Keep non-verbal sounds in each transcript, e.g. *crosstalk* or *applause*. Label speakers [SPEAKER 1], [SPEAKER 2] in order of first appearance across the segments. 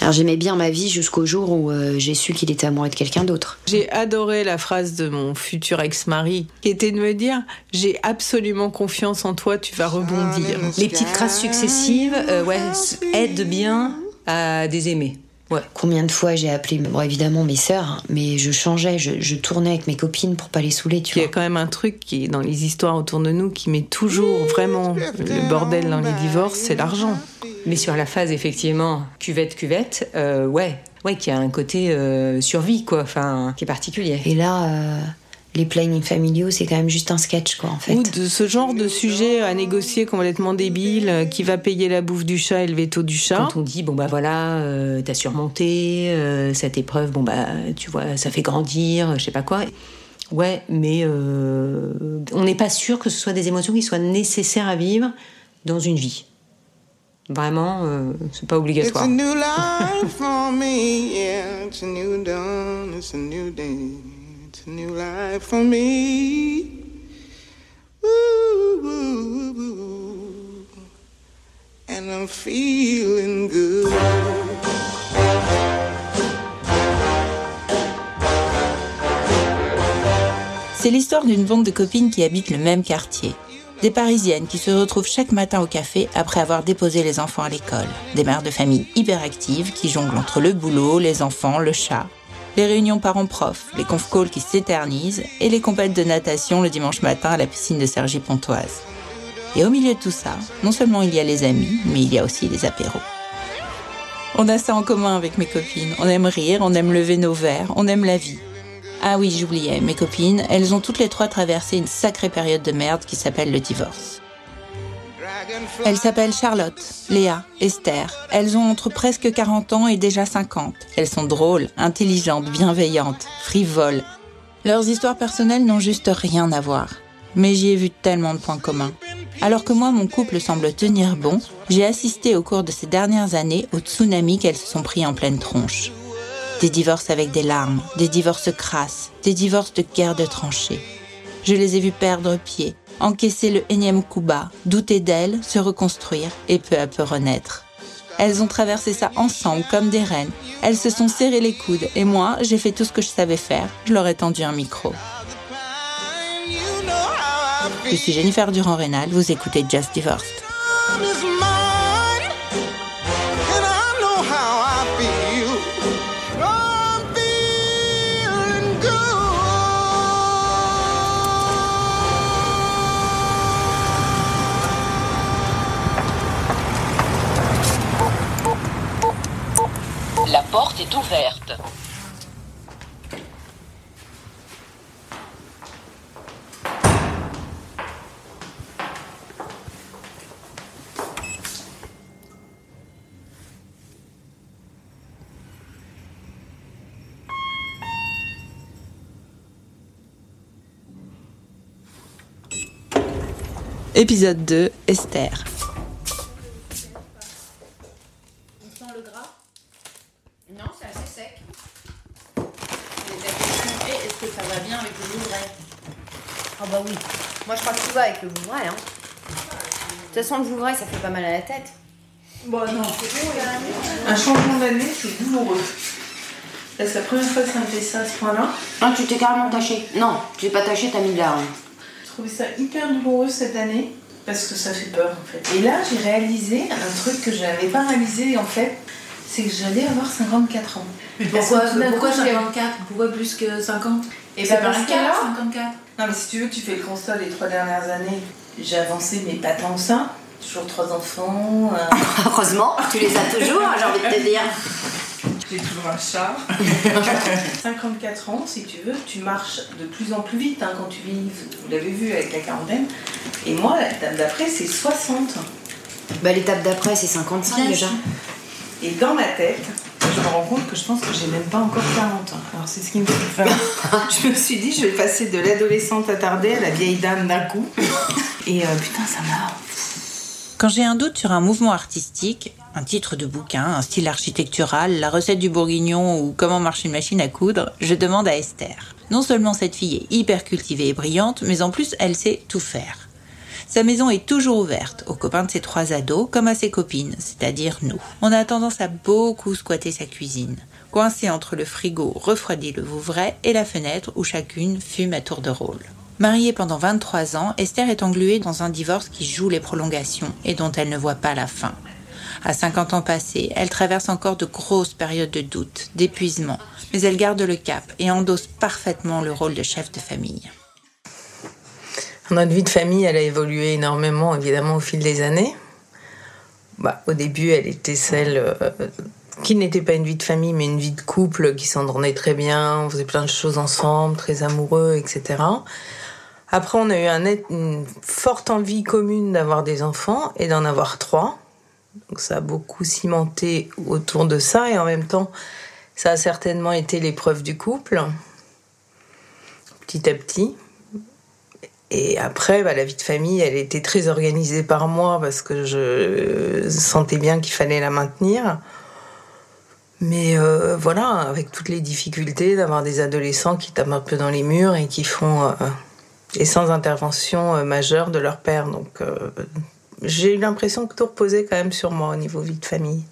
[SPEAKER 1] Alors j'aimais bien ma vie jusqu'au jour où euh, j'ai su qu'il était amoureux de quelqu'un d'autre.
[SPEAKER 2] J'ai adoré la phrase de mon futur ex-mari, qui était de me dire j'ai absolument confiance en toi, tu vas rebondir.
[SPEAKER 3] Les petites crasses successives, euh, ouais, aident bien à désaimer. Ouais.
[SPEAKER 1] Combien de fois j'ai appelé, bon évidemment mes sœurs, mais je changeais, je, je, tournais avec mes copines pour pas les saouler, tu
[SPEAKER 2] vois. Il y a quand même un truc qui est dans les histoires autour de nous qui met toujours vraiment le bordel dans les divorces, c'est l'argent.
[SPEAKER 3] Mais sur la phase effectivement cuvette cuvette, euh, ouais, ouais, qui a un côté euh, survie quoi, enfin qui est particulier.
[SPEAKER 1] Et là. Euh les plannings familiaux, c'est quand même juste un sketch, quoi, en fait.
[SPEAKER 2] Ou de ce genre de sujet à négocier complètement débile, euh, qui va payer la bouffe du chat et le veto du chat.
[SPEAKER 3] Quand on dit, bon bah voilà, euh, t'as surmonté euh, cette épreuve, bon bah tu vois, ça fait grandir, je sais pas quoi. Ouais, mais on n'est pas sûr que ce soit des émotions qui soient nécessaires à vivre dans une vie. Vraiment, c'est pas obligatoire. It's a new life for me, yeah, it's a new dawn, it's a new day. New life for me.
[SPEAKER 4] and I'm feeling good. C'est l'histoire d'une bande de copines qui habitent le même quartier. Des Parisiennes qui se retrouvent chaque matin au café après avoir déposé les enfants à l'école. Des mères de famille hyperactives qui jonglent entre le boulot, les enfants, le chat les réunions parents-prof, les conf calls qui s'éternisent et les compètes de natation le dimanche matin à la piscine de Sergi Pontoise. Et au milieu de tout ça, non seulement il y a les amis, mais il y a aussi les apéros. On a ça en commun avec mes copines. On aime rire, on aime lever nos verres, on aime la vie. Ah oui, j'oubliais, mes copines, elles ont toutes les trois traversé une sacrée période de merde qui s'appelle le divorce. Elles s'appellent Charlotte, Léa, Esther. Elles ont entre presque 40 ans et déjà 50. Elles sont drôles, intelligentes, bienveillantes, frivoles. Leurs histoires personnelles n'ont juste rien à voir. Mais j'y ai vu tellement de points communs. Alors que moi, mon couple semble tenir bon, j'ai assisté au cours de ces dernières années au tsunami qu'elles se sont pris en pleine tronche. Des divorces avec des larmes, des divorces crasses, des divorces de guerre de tranchées. Je les ai vus perdre pied, encaisser le énième coup bas, douter d'elles, se reconstruire et peu à peu renaître. Elles ont traversé ça ensemble comme des reines. Elles se sont serrées les coudes et moi, j'ai fait tout ce que je savais faire. Je leur ai tendu un micro. Je suis Jennifer Durand-Rénal, vous écoutez Just Divorced. Épisode 2, Esther.
[SPEAKER 1] bah oui. Moi, je crois que tout va avec le Vouvray. Hein. De toute façon, le Vouvray, ça fait pas mal à la tête.
[SPEAKER 2] Bon, non. Un changement d'année, c'est douloureux. C'est la première fois que ça me fait ça à ce point-là?
[SPEAKER 1] Ah, tu t'es carrément taché. Non, tu t'es pas taché, t'as mis de l'arme.
[SPEAKER 2] Je trouvais ça hyper douloureux cette année parce que ça fait peur en fait. Et là, j'ai réalisé un truc que je n'avais pas réalisé en fait, c'est que j'allais avoir 54 ans.
[SPEAKER 3] pourquoi, pourquoi 54 Pourquoi plus que 50
[SPEAKER 2] Et c'est parce que là, 54 non, mais si tu veux, tu fais le constat les trois dernières années. J'ai avancé, mais pas tant que ça. Toujours trois enfants.
[SPEAKER 1] Euh. *laughs* Heureusement, tu les as toujours, j'ai envie de te dire.
[SPEAKER 2] J'ai toujours un chat. *laughs* 54 ans, si tu veux, tu marches de plus en plus vite hein, quand tu vis, vous l'avez vu avec la quarantaine. Et moi, l'étape d'après, c'est 60.
[SPEAKER 1] Bah, l'étape d'après, c'est 55 déjà.
[SPEAKER 2] Et dans ma tête, je me rends compte que je pense que j'ai même pas encore 40 ans. Alors c'est ce qui me fait peur. *laughs* je me suis dit, je vais passer de l'adolescente attardée à la vieille dame d'un coup. Et euh, putain, ça m'a.
[SPEAKER 4] Quand j'ai un doute sur un mouvement artistique, un titre de bouquin, un style architectural, la recette du bourguignon ou comment marche une machine à coudre, je demande à Esther. Non seulement cette fille est hyper cultivée et brillante, mais en plus elle sait tout faire. Sa maison est toujours ouverte aux copains de ses trois ados comme à ses copines, c'est-à-dire nous. On a tendance à beaucoup squatter sa cuisine, coincée entre le frigo refroidi le Vouvray et la fenêtre où chacune fume à tour de rôle. Mariée pendant 23 ans, Esther est engluée dans un divorce qui joue les prolongations et dont elle ne voit pas la fin. À 50 ans passés, elle traverse encore de grosses périodes de doute, d'épuisement, mais elle garde le cap et endosse parfaitement le rôle de chef de famille.
[SPEAKER 2] Notre vie de famille, elle a évolué énormément, évidemment, au fil des années. Bah, au début, elle était celle euh, qui n'était pas une vie de famille, mais une vie de couple qui s'endormait très bien, on faisait plein de choses ensemble, très amoureux, etc. Après, on a eu un, une forte envie commune d'avoir des enfants et d'en avoir trois. Donc ça a beaucoup cimenté autour de ça et en même temps, ça a certainement été l'épreuve du couple, petit à petit. Et après, bah, la vie de famille, elle était très organisée par moi parce que je sentais bien qu'il fallait la maintenir. Mais euh, voilà, avec toutes les difficultés d'avoir des adolescents qui tapent un peu dans les murs et qui font euh, et sans intervention euh, majeure de leur père. Donc j'ai eu l'impression que tout reposait quand même sur moi au niveau vie de famille.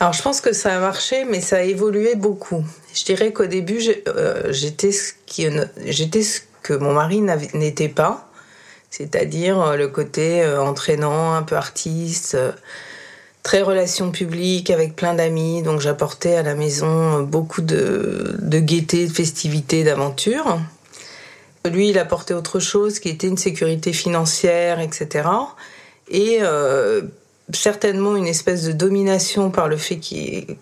[SPEAKER 2] Alors je pense que ça a marché, mais ça a évolué beaucoup. Je dirais qu'au début, j'étais ce, que mon mari n'était pas, c'est-à-dire le côté entraînant, un peu artiste très relation publique avec plein d'amis, donc j'apportais à la maison beaucoup de, de gaieté, de festivité, d'aventure. Lui, il apportait autre chose qui était une sécurité financière, etc. Et euh, certainement une espèce de domination par le fait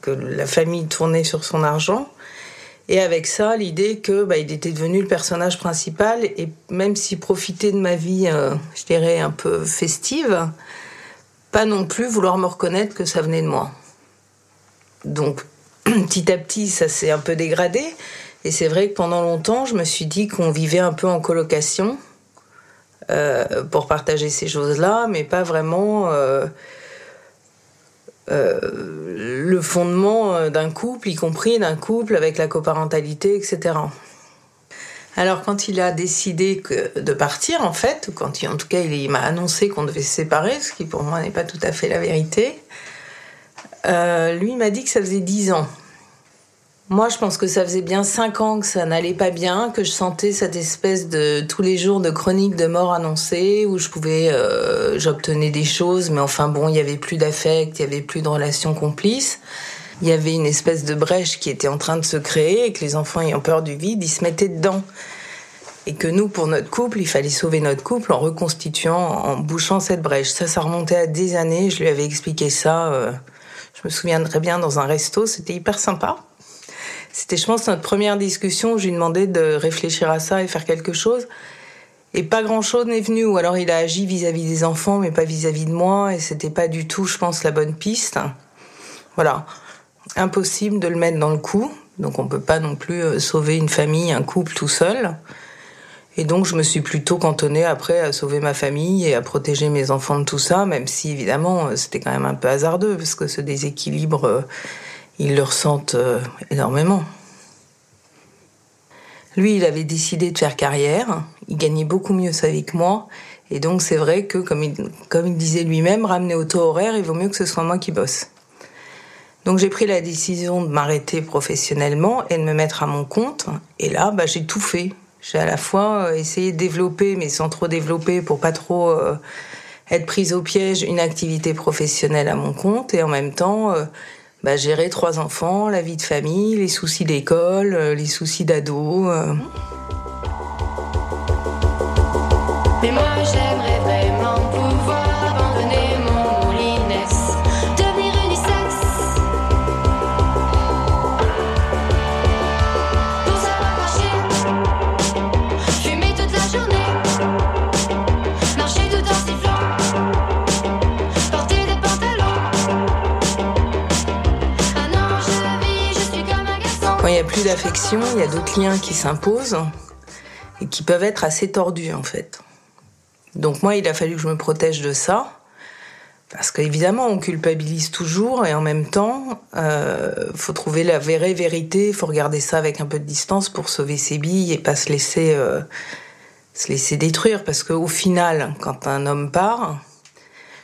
[SPEAKER 2] que la famille tournait sur son argent. Et avec ça, l'idée que bah, il était devenu le personnage principal et même s'il profitait de ma vie, euh, je dirais un peu festive, pas non plus vouloir me reconnaître que ça venait de moi. Donc *clears throat* petit à petit, ça s'est un peu dégradé. Et c'est vrai que pendant longtemps, je me suis dit qu'on vivait un peu en colocation euh, pour partager ces choses-là, mais pas vraiment euh, euh, le fondement d'un couple, y compris d'un couple avec la coparentalité, etc. Alors quand il a décidé de partir, en fait, quand il, en tout cas il, m'a annoncé qu'on devait se séparer, ce qui pour moi n'est pas tout à fait la vérité, lui m'a dit que ça faisait dix ans. Moi, je pense que ça faisait bien cinq ans que ça n'allait pas bien, que je sentais cette espèce de tous les jours de chronique de mort annoncée, où je pouvais, euh, j'obtenais des choses, mais enfin bon, il y avait plus d'affect, il y avait plus de relations complices il y avait une espèce de brèche qui était en train de se créer et que les enfants ayant peur du vide, ils se mettaient dedans. Et que nous, pour notre couple, il fallait sauver notre couple en reconstituant, en bouchant cette brèche. Ça, ça remontait à des années. Je lui avais expliqué ça. Euh, je me souviens bien dans un resto. C'était hyper sympa. C'était, je pense, notre première discussion je lui demandais de réfléchir à ça et faire quelque chose. Et pas grand chose n'est venu. Ou alors il a agi vis-à-vis des enfants, mais pas vis-à-vis de moi. Et c'était pas du tout, je pense, la bonne piste. Voilà impossible de le mettre dans le coup. Donc on peut pas non plus euh, sauver une famille, un couple tout seul. Et donc je me suis plutôt cantonnée après à sauver ma famille et à protéger mes enfants de tout ça, même si évidemment euh, c'était quand même un peu hasardeux parce que ce déséquilibre, euh, ils le ressentent énormément. Lui, il avait décidé de faire carrière, il gagnait beaucoup mieux sa vie que moi, et donc c'est vrai que, comme il, disait lui-même, ramener au taux horaire, il vaut mieux que ce soit moi qui bosse. Donc j'ai pris la décision de m'arrêter professionnellement et de me mettre à mon compte. Et là, bah, j'ai tout fait. J'ai à la fois euh, essayé de développer, mais sans trop développer, pour pas trop euh, être prise au piège, une activité professionnelle à mon compte, et en même temps euh, bah, gérer trois enfants, la vie de famille, les soucis d'école, les soucis d'ado. Vraiment plus d'affection, il y a d'autres liens qui s'imposent et qui peuvent être assez tordus en fait. Donc moi, il a fallu que je me protège de ça. Parce qu'évidemment, on culpabilise toujours et en même temps, euh, faut trouver la vraie vérité, faut regarder ça avec un peu de distance pour sauver ses billes et pas se laisser euh, se laisser détruire parce qu'au final, quand un homme part,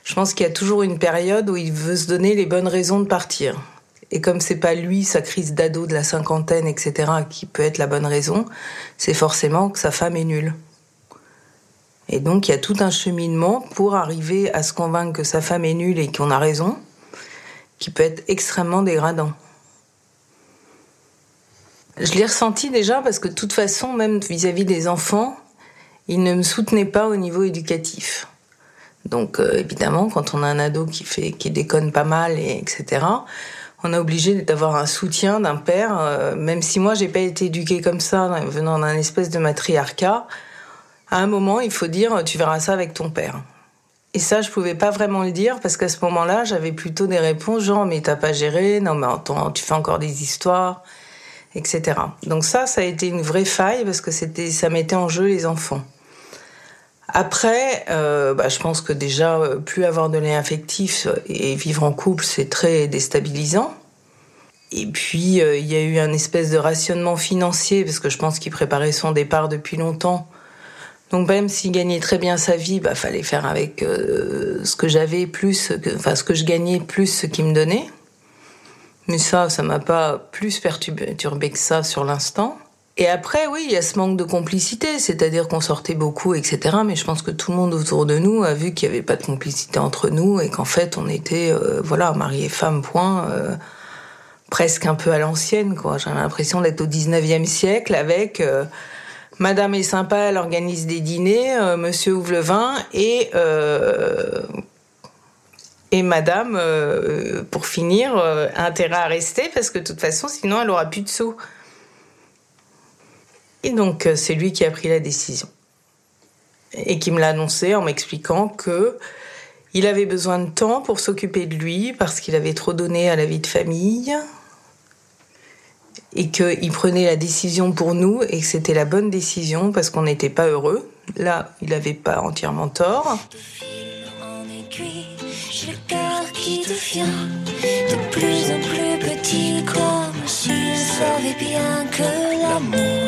[SPEAKER 2] je pense qu'il y a toujours une période où il veut se donner les bonnes raisons de partir. Et comme c'est pas lui, sa crise d'ado de la cinquantaine, etc., qui peut être la bonne raison, c'est forcément que sa femme est nulle. Et donc il y a tout un cheminement pour arriver à se convaincre que sa femme est nulle et qu'on a raison, qui peut être extrêmement dégradant. Je l'ai ressenti déjà parce que de toute façon, même vis-à-vis des enfants, il ne me soutenait pas au niveau éducatif. Donc euh, évidemment, quand on a un ado qui fait, qui déconne pas mal, et etc., on est obligé d'avoir un soutien d'un père. Euh, même si moi j'ai pas été éduquée comme ça, venant d'un espèce de matriarcat, à un moment il faut dire tu verras ça avec ton père. Et ça, je pouvais pas vraiment le dire parce qu'à ce moment-là, j'avais plutôt des réponses genre mais t'as pas géré, non mais attends, tu fais encore des histoires, etc. Donc ça, ça a été une vraie faille parce que c'était, ça mettait en jeu les enfants. Après, euh, bah, je pense que déjà, euh, plus avoir de lien affectif et vivre en couple, c'est très déstabilisant. Et puis, euh, il y a eu un espèce de rationnement financier, parce que je pense qu'il préparait son départ depuis longtemps. Donc même s'il gagnait très bien sa vie, bah fallait faire avec ce que j'avais plus, enfin ce que je gagnais plus ce qu'il me donnait. Mais ça, ça m'a pas plus perturbé que ça sur l'instant. Et après, oui, il y a ce manque de complicité, c'est-à-dire qu'on sortait beaucoup, etc. Mais je pense que tout le monde autour de nous a vu qu'il n'y avait pas de complicité entre nous et qu'en fait, on était, euh, voilà, mari et femme, point, euh, presque un peu à l'ancienne, quoi. J'ai l'impression d'être au 19e siècle avec euh, Madame est sympa, elle organise des dîners, Monsieur ouvre le vin et et Madame, pour finir, intérêt à rester parce que de toute façon, sinon, elle aura plus de sous. Et donc, euh, c'est lui qui a pris la décision. Et qui me l'a annoncé en m'expliquant que il avait besoin de temps pour s'occuper de lui parce qu'il avait trop donné à la vie de famille et qu'il prenait la décision pour nous et que c'était la bonne décision parce qu'on n'était pas heureux. Là, il n'avait pas entièrement tort. de plus en plus petit bien que l'amour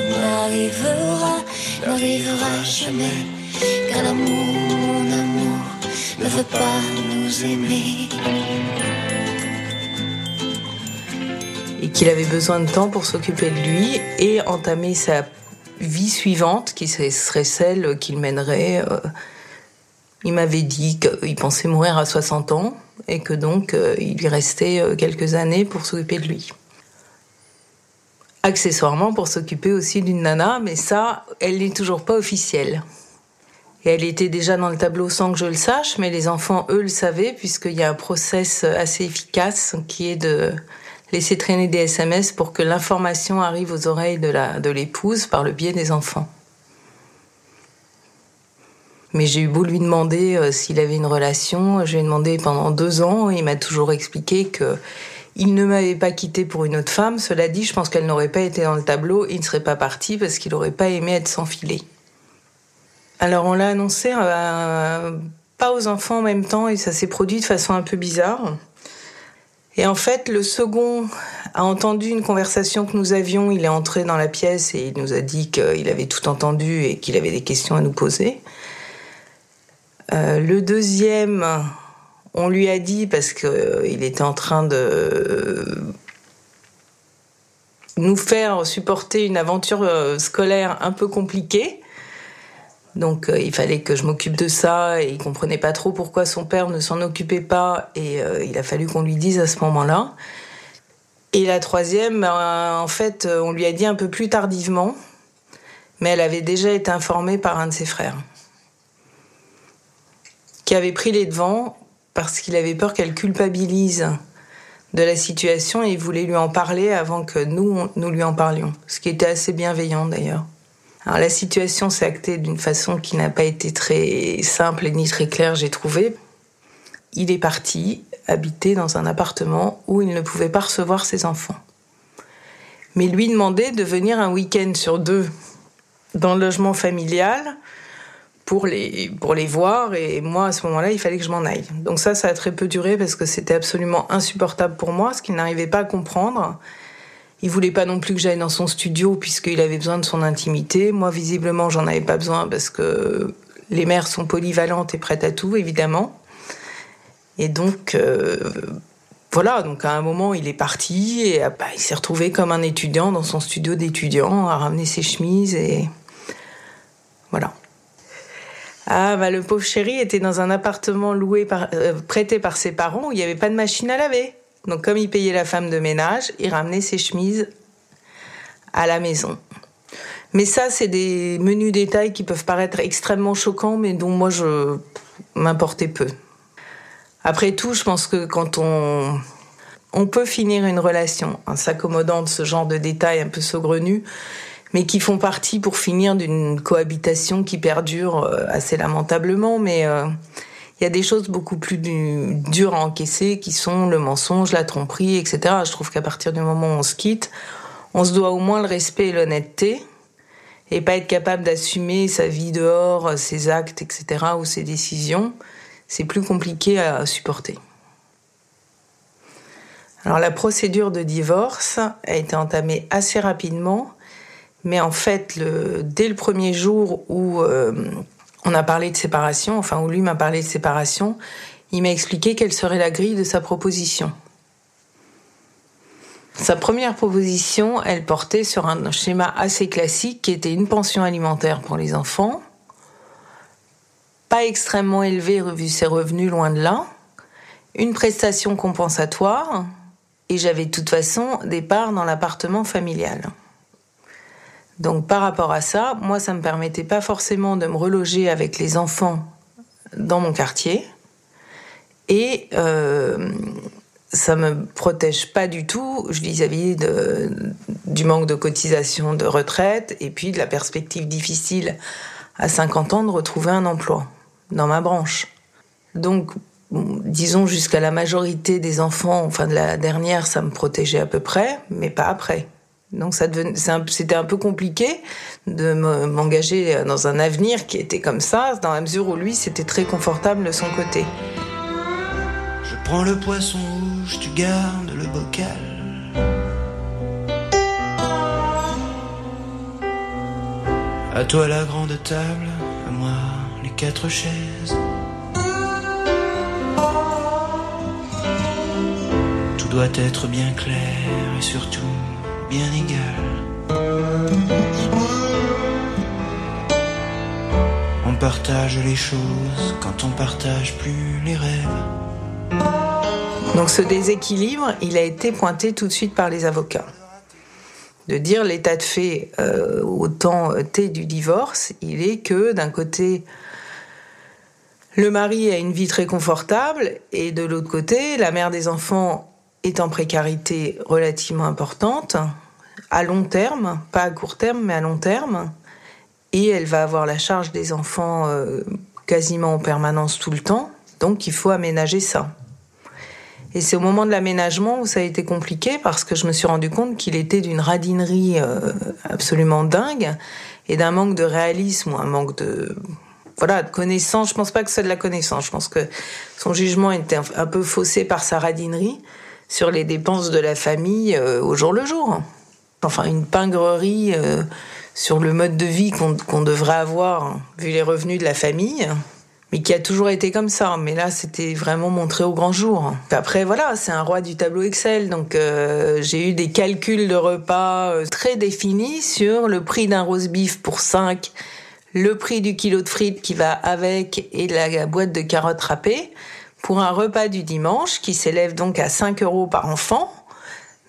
[SPEAKER 2] n'arrivera, jamais. Car l'amour, mon amour, ne veut pas nous aimer. Et qu'il avait besoin de temps pour s'occuper de lui et entamer sa vie suivante, qui serait celle qu'il mènerait. Euh, il m'avait dit qu'il pensait mourir à 60 ans et que donc euh, il lui restait euh, quelques années pour s'occuper de lui accessoirement pour s'occuper aussi d'une nana, mais ça, elle n'est toujours pas officielle. Et elle était déjà dans le tableau sans que je le sache, mais les enfants, eux, le savaient, puisqu'il y a un process assez efficace qui est de laisser traîner des SMS pour que l'information arrive aux oreilles de l'épouse de par le biais des enfants. Mais j'ai eu beau lui demander euh, s'il avait une relation, je lui ai demandé pendant deux ans, et il m'a toujours expliqué que il ne m'avait pas quitté pour une autre femme. Cela dit, je pense qu'elle n'aurait pas été dans le tableau il ne serait pas parti parce qu'il n'aurait pas aimé être sans filet. Alors on l'a annoncé euh, pas aux enfants en même temps et ça s'est produit de façon un peu bizarre. Et en fait, le second a entendu une conversation que nous avions. Il est entré dans la pièce et il nous a dit qu'il avait tout entendu et qu'il avait des questions à nous poser. Euh, le deuxième on lui a dit, parce qu'il euh, était en train de nous faire supporter une aventure euh, scolaire un peu compliquée. Donc euh, il fallait que je m'occupe de ça et il comprenait pas trop pourquoi son père ne s'en occupait pas et il a fallu qu'on lui dise à ce moment-là. Et la troisième, en fait, on lui a dit un peu plus tardivement, mais elle avait déjà été informée par un de ses frères qui avait pris les devants parce qu'il avait peur qu'elle culpabilise de la situation et il voulait lui en parler avant que nous, nous lui en parlions. Ce qui était assez bienveillant d'ailleurs. Alors la situation s'est actée d'une façon qui n'a pas été très simple ni très claire, j'ai trouvé. Il est parti habiter dans un appartement où il ne pouvait pas recevoir ses enfants. Mais lui demandait de venir un week-end sur deux dans le logement familial pour les, pour les voir. Et moi, à ce moment-là, il fallait que je m'en aille. Donc ça, ça a très peu duré parce que c'était absolument insupportable pour moi, ce qu'il n'arrivait pas à comprendre. Il voulait pas non plus que j'aille dans son studio puisqu'il avait besoin de son intimité. Moi, visiblement, j'en avais pas besoin parce que les mères sont polyvalentes et prêtes à tout, évidemment. Et donc, euh, voilà, donc à un moment, il est parti et bah, il s'est retrouvé comme un étudiant dans son studio d'étudiant à ramener ses chemises et voilà. Ah, bah, le pauvre chéri était dans un appartement loué par, euh, prêté par ses parents où il n'y avait pas de machine à laver. Donc, comme il payait la femme de ménage, il ramenait ses chemises à la maison. Mais ça, c'est des menus détails qui peuvent paraître extrêmement choquants, mais dont moi, je m'importais peu. Après tout, je pense que quand on, on peut finir une relation en s'accommodant de ce genre de détails un peu saugrenus, mais qui font partie pour finir d'une cohabitation qui perdure euh, assez lamentablement. Mais euh, il y a des choses beaucoup plus dures à encaisser qui sont le mensonge, la tromperie, etc. Je trouve qu'à partir du moment où on se quitte, on se doit au moins le respect et l'honnêteté et pas être capable d'assumer sa vie dehors, ses actes, etc. ou ses décisions. C'est plus compliqué à supporter. Alors la procédure de divorce a été entamée assez rapidement mais en fait, dès le premier jour où euh, on a parlé de séparation, enfin où lui m'a parlé de séparation, il m'a expliqué quelle serait la grille de sa proposition. Sa première proposition, elle portait sur un schéma assez classique qui était une pension alimentaire pour les enfants, pas extrêmement élevée vu ses revenus loin de là, une prestation compensatoire, et j'avais de toute façon des parts dans l'appartement familial. Donc par rapport à ça, moi, ça me permettait pas forcément de me reloger avec les enfants dans mon quartier. Et euh, ça me protège pas du tout vis-à-vis de, du manque de cotisation de retraite et puis de la perspective difficile à 50 ans de retrouver un emploi dans ma branche. Donc, disons jusqu'à la majorité des enfants, enfin de la dernière, ça me protégeait à peu près, mais pas après. Donc ça c'était un peu compliqué de m'engager dans un avenir qui était comme ça, dans la mesure où lui c'était très confortable de son côté.
[SPEAKER 5] Je prends le poisson rouge, tu gardes le bocal. À toi la grande table, à moi les quatre chaises. Tout doit être bien clair et surtout bien égal. On partage les choses quand on partage plus les rêves.
[SPEAKER 2] Donc ce déséquilibre, il a été pointé tout de suite par les avocats. De dire l'état de fait euh, au temps T du divorce, il est que d'un côté, le mari a une vie très confortable et de l'autre côté, la mère des enfants est en précarité relativement importante, à long terme, pas à court terme, mais à long terme. Et elle va avoir la charge des enfants euh, quasiment en permanence tout le temps. Donc il faut aménager ça. Et c'est au moment de l'aménagement où ça a été compliqué parce que je me suis rendu compte qu'il était d'une radinerie euh, absolument dingue et d'un manque de réalisme un manque de voilà de connaissance. Je pense pas que c'est de la connaissance. Je pense que son jugement était un peu faussé par sa radinerie sur les dépenses de la famille euh, au jour le jour. Enfin, une pingrerie euh, sur le mode de vie qu'on devrait avoir vu les revenus de la famille, mais qui a toujours été comme ça. Mais là, c'était vraiment montré au grand jour. Après, voilà, c'est un roi du tableau Excel, donc euh, j'ai eu des calculs de repas très définis sur le prix d'un rose beef pour 5, le prix du kilo de frites qui va avec et la boîte de carottes râpées pour un repas du dimanche qui s'élève donc à 5 euros par enfant.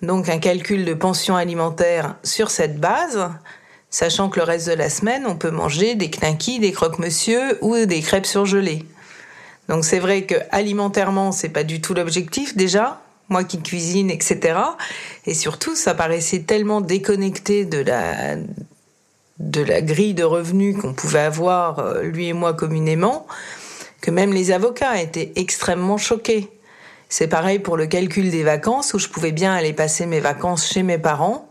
[SPEAKER 2] Donc un calcul de pension alimentaire sur cette base, sachant que le reste de la semaine, on peut manger des knackis, des croque-monsieur ou des crêpes surgelées. Donc c'est vrai que alimentairement, c'est pas du tout l'objectif déjà, moi qui cuisine, etc. Et surtout, ça paraissait tellement déconnecté de la de la grille de revenus qu'on pouvait avoir euh, lui et moi communément que même les avocats étaient extrêmement choqués. C'est pareil pour le calcul des vacances, où je pouvais bien aller passer mes vacances chez mes parents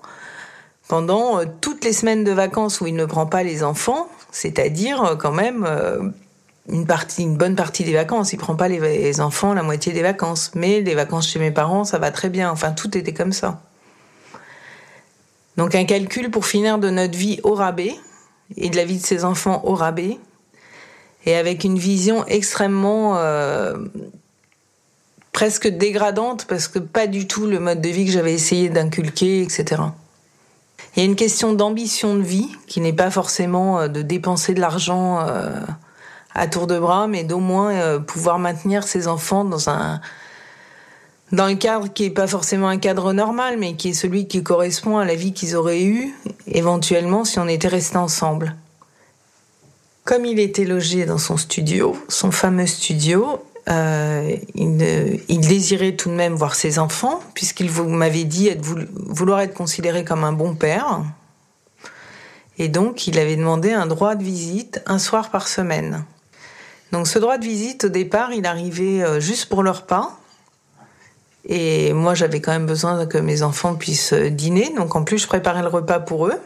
[SPEAKER 2] pendant euh, toutes les semaines de vacances où il ne prend pas les enfants, c'est-à-dire euh, quand même euh, une bonne partie des vacances. Il prend pas les enfants la moitié des vacances, mais les vacances chez mes parents, ça va très bien. Enfin, tout était comme ça. Donc un calcul pour finir de notre vie au rabais et de la vie de ses enfants au rabais, et avec une vision extrêmement euh, presque dégradante parce que pas du tout le mode de vie que j'avais essayé d'inculquer, etc. Il y a une question d'ambition de vie qui n'est pas forcément euh, de dépenser de l'argent euh, à tour de bras, mais d'au moins pouvoir maintenir ses enfants dans un dans un cadre qui est pas forcément un cadre normal, mais qui est celui qui correspond à la vie qu'ils auraient eue éventuellement si on était restés ensemble. Comme il était logé dans son studio, son fameux studio, euh, il, désirait tout de même voir ses enfants, puisqu'il m'avait dit vouloir être considéré comme un bon père. Et donc, il avait demandé un droit de visite un soir par semaine. Donc, ce droit de visite, au départ, il arrivait euh, juste pour le repas. Et moi, j'avais quand même besoin que mes enfants puissent euh, dîner. Donc, en plus, je préparais le repas pour eux.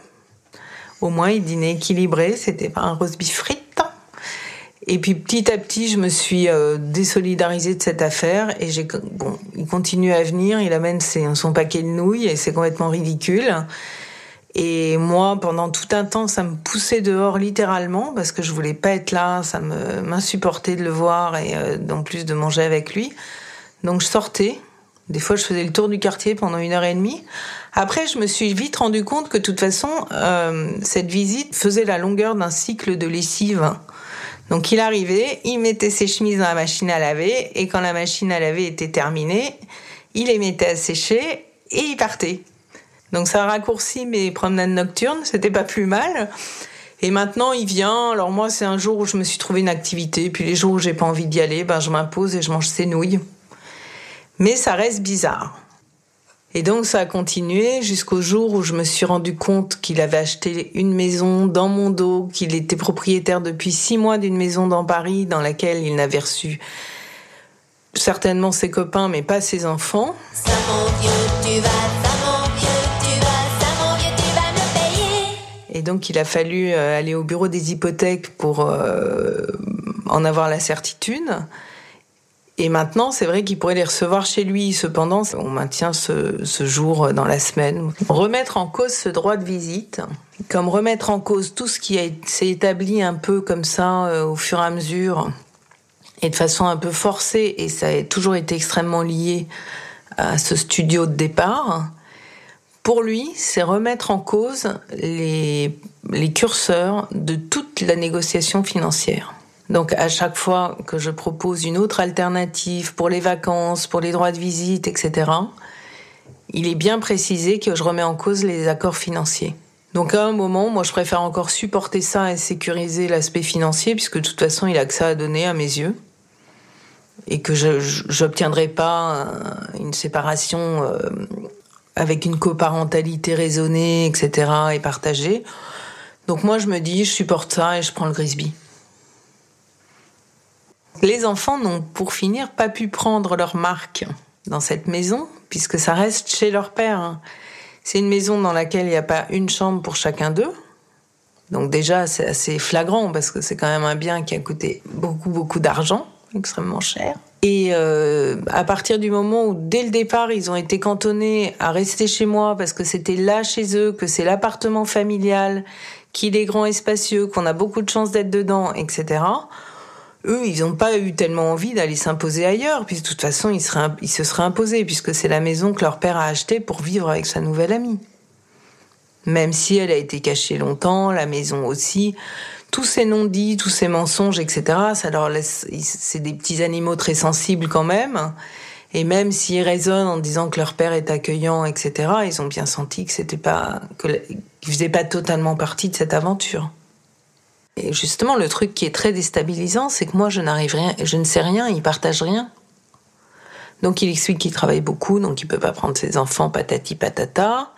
[SPEAKER 2] Au moins, ils dînaient équilibrés. C'était pas un roast beef. Et puis petit à petit, je me suis euh, désolidarisée de cette affaire et j'ai bon, il continue à venir, il amène son paquet de nouilles et c'est complètement ridicule. Et moi, pendant tout un temps, ça me poussait dehors littéralement parce que je voulais pas être là, ça me m'insupportait de le voir et euh, en plus de manger avec lui. Donc je sortais. Des fois, je faisais le tour du quartier pendant une heure et demie. Après, je me suis vite rendu compte que de toute façon, euh, cette visite faisait la longueur d'un cycle de lessive. Donc il arrivait, il mettait ses chemises dans la machine à laver et quand la machine à laver était terminée, il les mettait à sécher et il partait. Donc ça a raccourci mes promenades nocturnes, c'était pas plus mal. Et maintenant, il vient. Alors moi, c'est un jour où je me suis trouvé une activité, puis les jours où j'ai pas envie d'y aller, ben je m'impose et je mange ses nouilles. Mais ça reste bizarre. Et donc ça a continué jusqu'au jour où je me suis rendu compte qu'il avait acheté une maison dans mon dos, qu'il était propriétaire depuis six mois d'une maison dans Paris dans laquelle il n'avait reçu certainement ses copains mais pas ses enfants. Ça, mon tu vas, ça, mon tu vas, ça, mon tu vas me payer. Et donc il a fallu euh, aller au bureau des hypothèques pour euh, en avoir la certitude. Et maintenant, c'est vrai qu'il pourrait les recevoir chez lui. Cependant, on maintient ce, jour dans la semaine. Remettre en cause ce droit de visite, comme remettre en cause tout ce qui s'est établi un peu comme ça euh, au fur et à mesure, et de façon un peu forcée, et ça a toujours été extrêmement lié à ce studio de départ. Pour lui, c'est remettre en cause les curseurs de toute la négociation financière. Donc à chaque fois que je propose une autre alternative pour les vacances, pour les droits de visite, etc., il est bien précisé que je remets en cause les accords financiers. Donc à un moment, moi je préfère encore supporter ça et sécuriser l'aspect financier, puisque de toute façon il a que ça à donner à mes yeux, et que je n'obtiendrai pas une séparation euh, avec une coparentalité raisonnée, etc., et partagée. Donc moi je me dis, je supporte ça et je prends le Grisby. Les enfants n'ont pour finir pas pu prendre leur marque dans cette maison, puisque ça reste chez leur père. C'est une maison dans laquelle il n'y a pas une chambre pour chacun d'eux. Donc déjà, c'est assez flagrant, parce que c'est quand même un bien qui a coûté beaucoup, beaucoup d'argent, extrêmement cher. Et euh, à partir du moment où, dès le départ, ils ont été cantonnés à rester chez moi, parce que c'était là chez eux, que c'est l'appartement familial, qu'il est grand et spacieux, qu'on a beaucoup de chance d'être dedans, etc., eux, ils n'ont pas eu tellement envie d'aller s'imposer ailleurs, puis de toute façon, ils, ils se seraient imposés, puisque c'est la maison que leur père a achetée pour vivre avec sa nouvelle amie. Même si elle a été cachée longtemps, la maison aussi, tous ces non-dits, tous ces mensonges, etc., ça leur laisse, c'est des petits animaux très sensibles quand même. Et même s'ils raisonnent en disant que leur père est accueillant, etc., ils ont bien senti que c'était pas, qu'ils faisaient pas totalement partie de cette aventure. Et justement, le truc qui est très déstabilisant, c'est que moi, je n'arrive rien, je ne sais rien, il partage rien. Donc, il explique qu'il travaille beaucoup, donc il peut pas prendre ses enfants patati patata,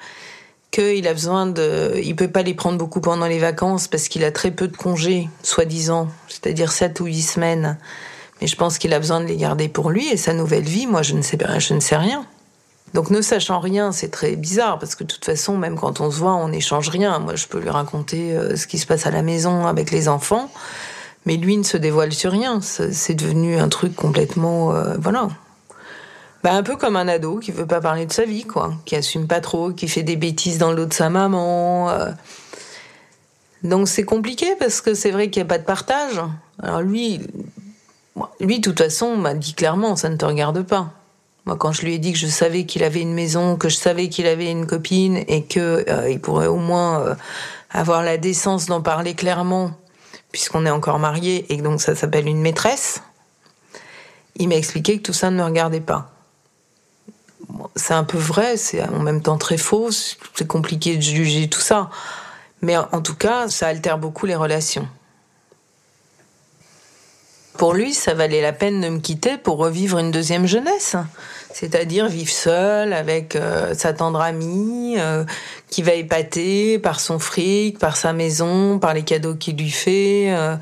[SPEAKER 2] qu'il a besoin de, il peut pas les prendre beaucoup pendant les vacances parce qu'il a très peu de congés, soi-disant, c'est-à-dire 7 ou 8 semaines. Mais je pense qu'il a besoin de les garder pour lui et sa nouvelle vie. Moi, je ne sais, je ne sais rien. Donc ne sachant rien, c'est très bizarre parce que de toute façon, même quand on se voit, on n'échange rien. Moi, je peux lui raconter euh, ce qui se passe à la maison avec les enfants, mais lui ne se dévoile sur rien. C'est devenu un truc complètement, euh, voilà. bah, un peu comme un ado qui veut pas parler de sa vie, quoi, qui assume pas trop, qui fait des bêtises dans le dos de sa maman. euh. Donc c'est compliqué parce que c'est vrai qu'il n'y a pas de partage. Alors lui, lui, de toute façon, m'a dit clairement, ça ne te regarde pas. Moi, quand je lui ai dit que je savais qu'il avait une maison, que je savais qu'il avait une copine et que euh, il pourrait au moins euh, avoir la décence d'en parler clairement, puisqu'on est encore mariés et que donc ça s'appelle une maîtresse, il m'a expliqué que tout ça ne me regardait pas. C'est un peu vrai, c'est en même temps très faux, c'est compliqué de juger tout ça. Mais en tout cas, ça altère beaucoup les relations. Pour lui, ça valait la peine de me quitter pour revivre une deuxième jeunesse. C'est-à-dire vivre seul avec euh, sa tendre amie, euh, qui va épater par son fric, par sa maison, par les cadeaux qu'il lui fait. euh.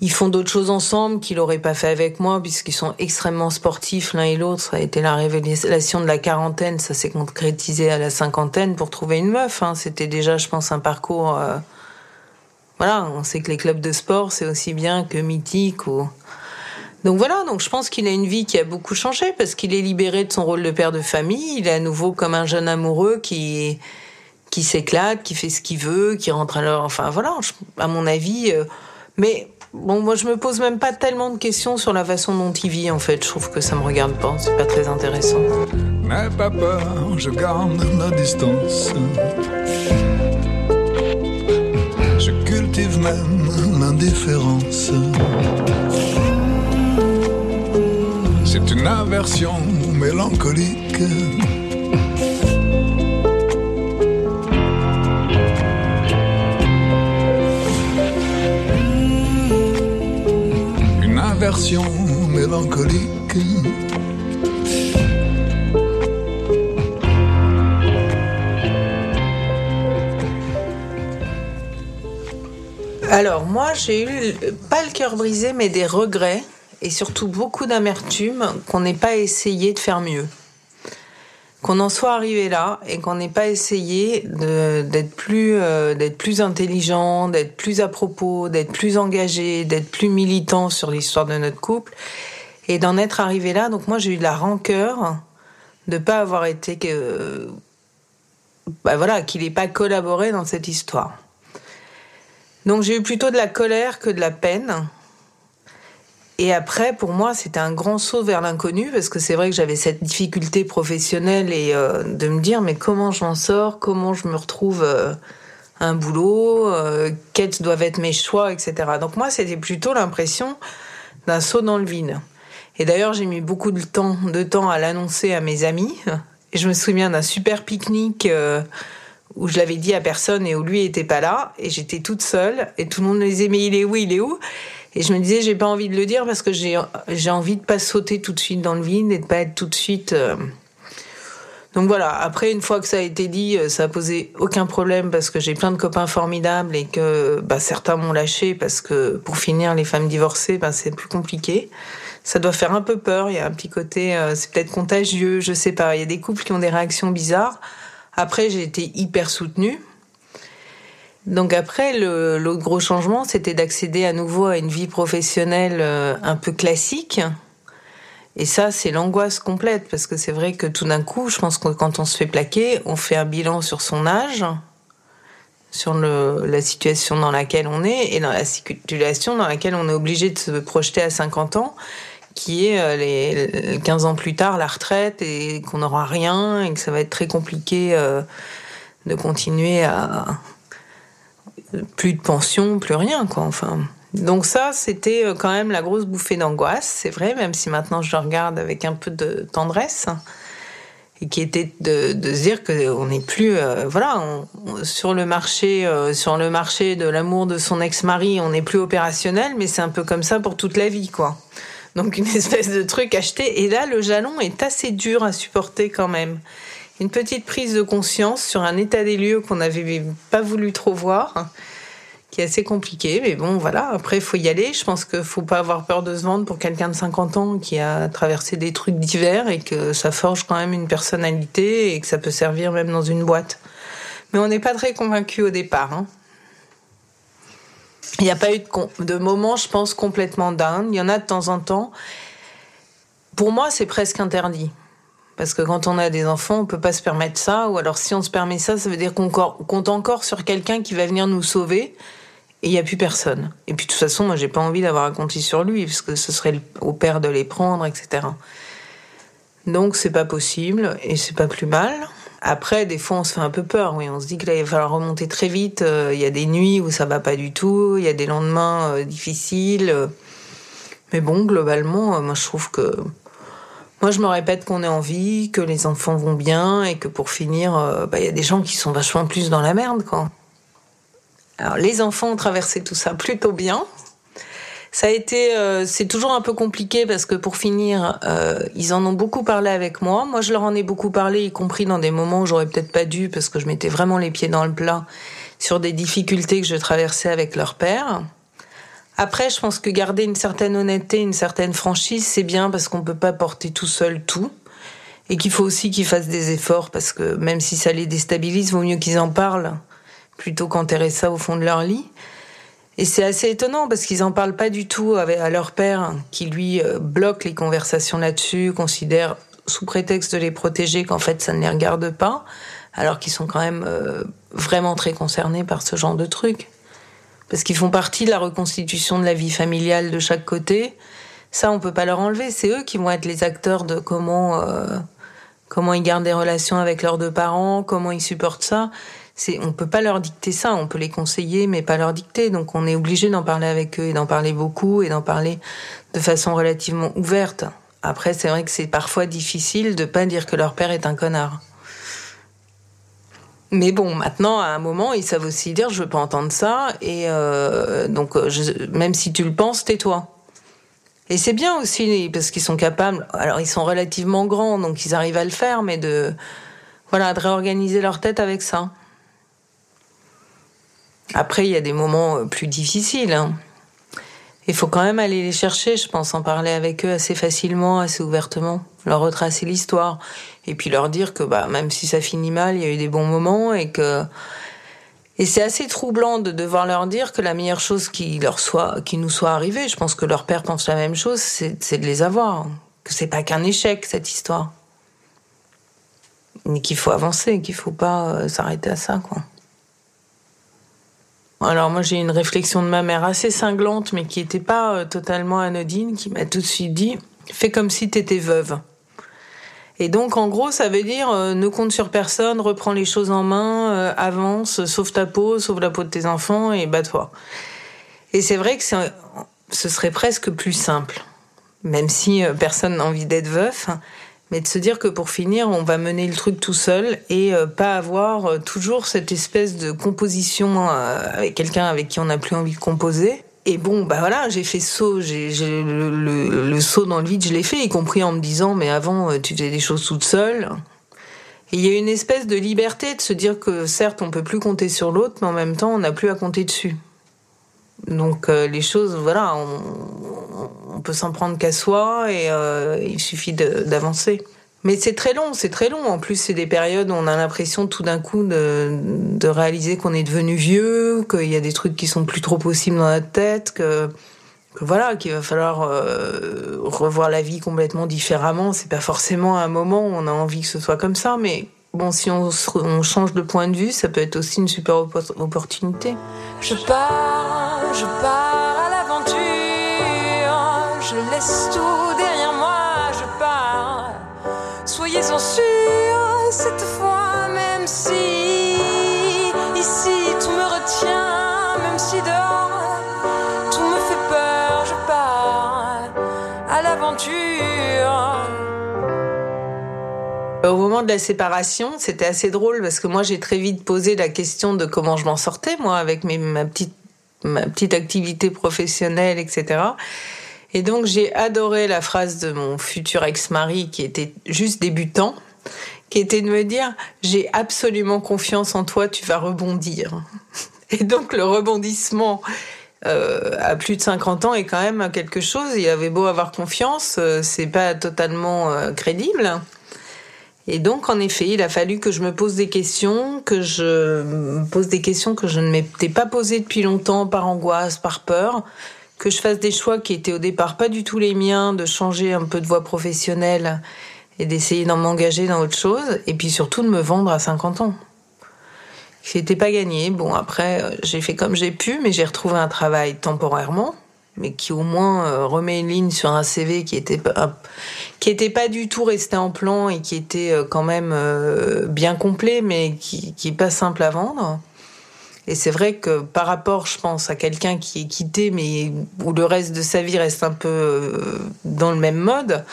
[SPEAKER 2] Ils font d'autres choses ensemble qu'il n'aurait pas fait avec moi, puisqu'ils sont extrêmement sportifs l'un et l'autre. Ça a été la révélation de la quarantaine, ça s'est concrétisé à la cinquantaine pour trouver une meuf. hein. C'était déjà, je pense, un parcours... voilà, on sait que les clubs de sport, c'est aussi bien que mythique ou... Donc voilà, donc je pense qu'il a une vie qui a beaucoup changé parce qu'il est libéré de son rôle de père de famille. Il est à nouveau comme un jeune amoureux qui qui s'éclate, qui fait ce qu'il veut, qui rentre à l'heure. Enfin voilà, à mon avis. euh, mais bon, moi je me pose même pas tellement de questions sur la façon dont il vit en fait. Je trouve que ça me regarde pas, c'est pas très intéressant.
[SPEAKER 6] N'aie pas peur, je garde la distance. Je cultive même l'indifférence. C'est une aversion mélancolique. Une aversion mélancolique.
[SPEAKER 2] Alors moi j'ai eu pas le cœur brisé mais des regrets et surtout beaucoup d'amertume qu'on n'ait pas essayé de faire mieux. Qu'on en soit arrivé là et qu'on n'ait pas essayé de- d'être plus euh, d'être plus intelligent, d'être plus à propos, d'être plus engagé, d'être plus militant sur l'histoire de notre couple et d'en être arrivé là. Donc moi j'ai eu de la rancœur de pas avoir été que bah voilà qu'il n'ait pas collaboré dans cette histoire. Donc j'ai eu plutôt de la colère que de la peine. Et après, pour moi, c'était un grand saut vers l'inconnu parce que c'est vrai que j'avais cette difficulté professionnelle et euh, de me dire mais comment je m'en sors, comment je me retrouve euh, un boulot, euh, quels doivent être mes choix, etc. Donc moi, c'était plutôt l'impression d'un saut dans le vide. Et d'ailleurs, j'ai mis beaucoup de temps, de temps à l'annoncer à mes amis. Et je me souviens d'un super pique-nique euh, où je l'avais dit à personne et où lui était pas là et j'étais toute seule et tout le monde me disait mais il est où? Il est où? Et je me disais j'ai pas envie de le dire parce que j'ai j'ai envie de pas sauter tout de suite dans le vide et de pas être tout de suite euh, donc voilà. Après une fois que ça a été dit euh, ça a posé aucun problème parce que j'ai plein de copains formidables et que bah, certains m'ont lâché parce que pour finir les femmes divorcées bah, c'est plus compliqué. Ça doit faire un peu peur. Il y a un petit côté euh, c'est peut-être contagieux je sais pas. Il y a des couples qui ont des réactions bizarres. Après, j'ai été hyper soutenue. Donc après, l'autre gros changement, c'était d'accéder à nouveau à une vie professionnelle euh, un peu classique. Et ça, c'est l'angoisse complète, parce que c'est vrai que tout d'un coup, je pense que quand on se fait plaquer, on fait un bilan sur son âge, sur la situation dans laquelle on est, et dans la situation dans laquelle on est obligé de se projeter à 50 ans, qui est euh, les 15 ans plus tard la retraite et qu'on n'aura rien et que ça va être très compliqué euh, de continuer à plus de pension, plus rien quoi. Enfin, donc ça c'était euh, quand même la grosse bouffée d'angoisse, c'est vrai, même si maintenant je le regarde avec un peu de tendresse et qui était de, se dire que on n'est plus euh, voilà sur le marché euh, sur le marché de l'amour de son ex-mari on n'est plus opérationnel mais c'est un peu comme ça pour toute la vie quoi. Donc une *laughs* espèce de truc acheté. Et là le jalon est assez dur à supporter quand même une petite prise de conscience sur un état des lieux qu'on n'avait pas voulu trop voir qui est assez compliqué, mais bon, voilà. Après, il faut y aller. Je pense qu'il faut pas avoir peur de se vendre pour quelqu'un de 50 ans qui a traversé des trucs divers et que ça forge quand même une personnalité et que ça peut servir même dans une boîte. Mais on n'est pas très convaincu au départ. hein. Il n'y a pas eu de, de moment, je pense, complètement down. Il y en a de temps en temps. Pour moi, c'est presque interdit. Parce que quand on a des enfants, on peut pas se permettre ça. Ou alors, si on se permet ça, ça veut dire qu'on compte encore sur quelqu'un qui va venir nous sauver. Et il n'y a plus personne. Et puis, de toute façon, moi, j'ai pas envie d'avoir à compter sur lui, parce que ce serait au père de les prendre, etc. Donc, c'est pas possible, et c'est pas plus mal. Après, des fois, on se fait un peu peur, oui. On se dit que là, il va falloir remonter très vite. Euh, Il y a des nuits où ça va pas du tout. Il y a des lendemains euh, difficiles. Mais bon, globalement, euh, moi, je trouve que moi, je me répète qu'on est en vie, que les enfants vont bien et que pour finir, euh, bah, il y a des gens qui sont vachement plus dans la merde. Alors, les enfants ont traversé tout ça plutôt bien. Ça euh, c'est toujours un peu compliqué parce que pour finir, euh, ils en ont beaucoup parlé avec moi. Moi, je leur en ai beaucoup parlé, y compris dans des moments où j'aurais peut-être pas dû parce que je mettais vraiment les pieds dans le plat sur des difficultés que je traversais avec leur père. Après, je pense que garder une certaine honnêteté, une certaine franchise, c'est bien parce qu'on peut pas porter tout seul tout. Et qu'il faut aussi qu'ils fassent des efforts parce que même si ça les déstabilise, vaut mieux qu'ils en parlent plutôt qu'enterrer ça au fond de leur lit. Et c'est assez étonnant parce qu'ils en parlent pas du tout à leur père qui lui euh, bloque les conversations là-dessus, considère sous prétexte de les protéger qu'en fait ça ne les regarde pas, alors qu'ils sont quand même euh, vraiment très concernés par ce genre de trucs parce qu'ils font partie de la reconstitution de la vie familiale de chaque côté. Ça, on peut pas leur enlever. C'est eux qui vont être les acteurs de comment euh, comment ils gardent des relations avec leurs deux parents, comment ils supportent ça. C'est, on peut pas leur dicter ça. On peut les conseiller, mais pas leur dicter. Donc, on est obligé d'en parler avec eux et d'en parler beaucoup et d'en parler de façon relativement ouverte. Après, c'est vrai que c'est parfois difficile de pas dire que leur père est un connard. Mais bon, maintenant, à un moment, ils savent aussi dire je veux pas entendre ça, et euh, donc euh, même si tu le penses, tais-toi. Et c'est bien aussi parce qu'ils sont capables. Alors ils sont relativement grands, donc ils arrivent à le faire, mais de voilà, de réorganiser leur tête avec ça. Après, il y a des moments euh, plus difficiles. hein. Il faut quand même aller les chercher, je pense, en parler avec eux assez facilement, assez ouvertement, leur retracer l'histoire, et puis leur dire que bah même si ça finit mal, il y a eu des bons moments et que et c'est assez troublant de devoir leur dire que la meilleure chose qui leur soit, qui nous soit arrivée, je pense que leur père pense la même chose, c'est de les avoir, que c'est pas qu'un échec cette histoire, mais qu'il faut avancer, qu'il faut pas euh, s'arrêter à ça quoi. Alors moi j'ai une réflexion de ma mère assez cinglante mais qui était pas euh, totalement anodine qui m'a tout de suite dit fais comme si t'étais veuve. Et donc en gros ça veut dire euh, ne compte sur personne, reprends les choses en main, euh, avance, sauve ta peau, sauve la peau de tes enfants et bats-toi. Et c'est vrai que ce serait presque plus simple, même si personne n'a envie d'être veuf, mais de se dire que pour finir, on va mener le truc tout seul et euh, pas avoir euh, toujours cette espèce de composition euh, avec quelqu'un avec qui on n'a plus envie de composer. Et bon, bah voilà, j'ai fait saut, j'ai le, le- saut dans le vide, je l'ai fait, y compris en me disant, mais avant, tu faisais des choses toute seule. Il y a une espèce de liberté de se dire que certes, on peut plus compter sur l'autre, mais en même temps, on n'a plus à compter dessus. Donc les choses, voilà, on peut s'en prendre qu'à soi et euh, il suffit d'avancer. Mais c'est très long, c'est très long. En plus, c'est des périodes où on a l'impression tout d'un coup de, réaliser qu'on est devenu vieux, qu'il y a des trucs qui sont plus trop possibles dans notre tête, que, voilà, qu'il va falloir euh, revoir la vie complètement différemment. C'est pas forcément un moment où on a envie que ce soit comme ça, mais bon, si on, on change de point de vue, ça peut être aussi une super oppo- opportunité.
[SPEAKER 7] Je pars, je pars cette fois, même si ici tout me retient, même si dehors tout me fait peur, je pars à l'aventure.
[SPEAKER 2] Au moment de la séparation, c'était assez drôle parce que moi j'ai très vite posé la question de comment je m'en sortais moi avec ma petite ma petite activité professionnelle, etc. Et donc j'ai adoré la phrase de mon futur ex-mari qui était juste débutant, qui était de me dire j'ai absolument confiance en toi, tu vas rebondir. *laughs* Et donc le rebondissement euh, à plus de 50 ans est quand même quelque chose. Il avait beau avoir confiance, euh, c'est pas totalement euh, crédible. Et donc, en effet, il a fallu que je me pose des questions, que je me pose des questions que je ne m'étais pas posées depuis longtemps par angoisse, par peur, que je fasse des choix qui étaient au départ pas du tout les miens, de changer un peu de voie professionnelle et d'essayer d'en m'engager dans autre chose, et puis surtout de me vendre à 50 ans. C'était pas gagné. Bon, après, euh, j'ai fait comme j'ai pu, mais j'ai retrouvé un travail temporairement, mais qui au moins euh, remet une ligne sur un CV qui était pas, qui était pas du tout resté en plan et qui était euh, quand même bien complet, mais qui, qui est pas simple à vendre. Et c'est vrai que par rapport, je pense, à quelqu'un qui est quitté, mais où le reste de sa vie reste un peu dans le même mode,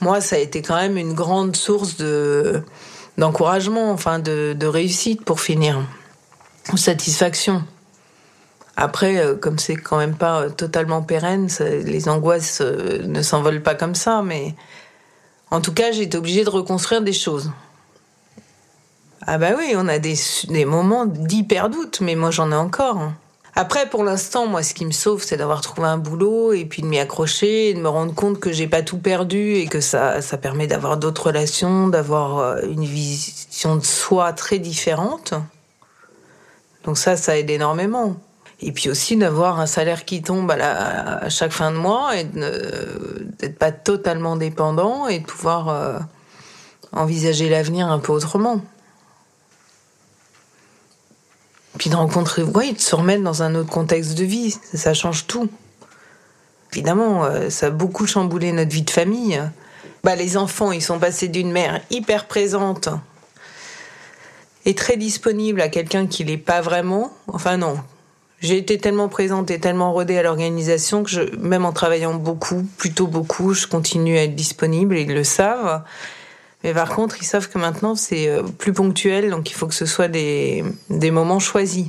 [SPEAKER 2] moi, ça a été quand même une grande source de d'encouragement, enfin de, réussite pour finir, ou satisfaction. Après, euh, comme c'est quand même pas euh, totalement pérenne, les angoisses euh, ne s'envolent pas comme ça, mais en tout cas, j'ai été obligée de reconstruire des choses. Ah bah oui, on a des, des moments d'hyper doute, mais moi j'en ai encore. Après, pour l'instant, moi, ce qui me sauve, c'est d'avoir trouvé un boulot et puis de m'y accrocher et de me rendre compte que j'ai pas tout perdu et que ça, ça permet d'avoir d'autres relations, d'avoir euh, une vision de soi très différente. Donc ça, ça aide énormément. Et puis aussi d'avoir un salaire qui tombe à, la- chaque fin de mois et ne- d'être pas totalement dépendant et de pouvoir euh, envisager l'avenir un peu autrement. Puis de rencontrer, oui, de se remettre dans un autre contexte de vie, ça, change tout. Évidemment, euh, ça a beaucoup chamboulé notre vie de famille. Bah, les enfants, ils sont passés d'une mère hyper présente et très disponible à quelqu'un qui l'est pas vraiment. Enfin non, j'ai été tellement présente et tellement rodée à l'organisation que même en travaillant beaucoup, plutôt beaucoup, je continue à être disponible et ils le savent. Mais par contre, ils savent que maintenant c'est euh, plus ponctuel, donc il faut que ce soit des, des moments choisis.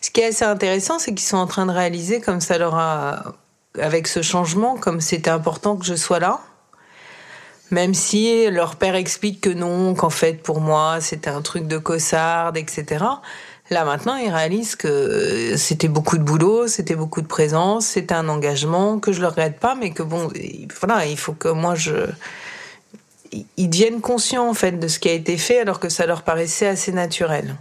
[SPEAKER 2] Ce qui est assez intéressant, c'est qu'ils sont en train de réaliser comme ça leur a, avec ce changement, comme c'était important que je sois là. Même si leur père explique que non, qu'en fait pour moi c'était un truc de cossarde, etc. Là maintenant, ils réalisent que c'était beaucoup de boulot, c'était beaucoup de présence, c'était un engagement que je le regrette pas, mais que bon, voilà, il faut que moi je ils deviennent conscients en fait de ce qui a été fait alors que ça leur paraissait assez naturel.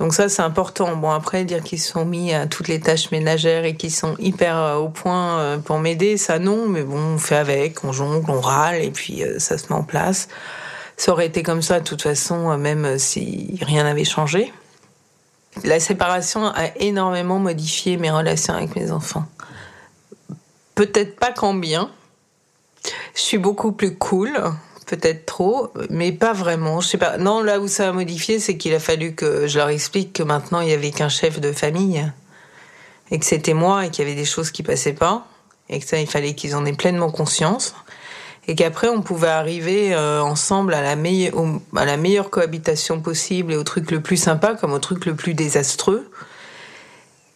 [SPEAKER 2] Donc ça c'est important. Bon après dire qu'ils sont mis à toutes les tâches ménagères et qu'ils sont hyper euh, au point euh, pour m'aider, ça non, mais bon on fait avec, on jongle, on râle et puis euh, ça se met en place. Ça aurait été comme ça de toute façon même si rien n'avait changé. La séparation a énormément modifié mes relations avec mes enfants. Peut-être pas qu'en bien, je suis beaucoup plus cool, peut-être trop, mais pas vraiment. Je sais pas. Non, là où ça a modifié, c'est qu'il a fallu que je leur explique que maintenant il y avait qu'un chef de famille et que c'était moi et qu'il y avait des choses qui passaient pas et que ça il fallait qu'ils en aient pleinement conscience et qu'après on pouvait arriver euh, ensemble à la, à la meilleure cohabitation possible et au truc le plus sympa comme au truc le plus désastreux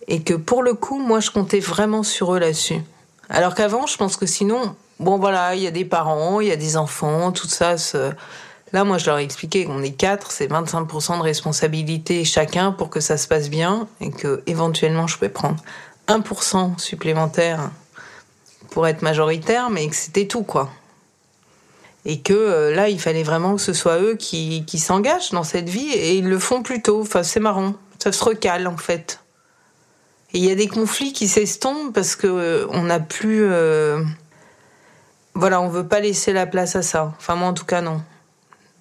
[SPEAKER 2] et que pour le coup moi je comptais vraiment sur eux là-dessus alors qu'avant je pense que sinon bon voilà il y a des parents il y a des enfants tout ça là moi je leur ai expliqué qu'on est quatre c'est 25% de responsabilité chacun pour que ça se passe bien et que éventuellement je pouvais prendre 1% supplémentaire pour être majoritaire mais que c'était tout quoi et que euh, là, il fallait vraiment que ce soit eux qui, s'engagent dans cette vie et ils le font plutôt. Enfin, c'est marrant. Ça se recale en fait. Et il y a des conflits qui s'estompent parce que euh, n'a plus. euh, Voilà, on veut pas laisser la place à ça. Enfin, moi en tout cas, non.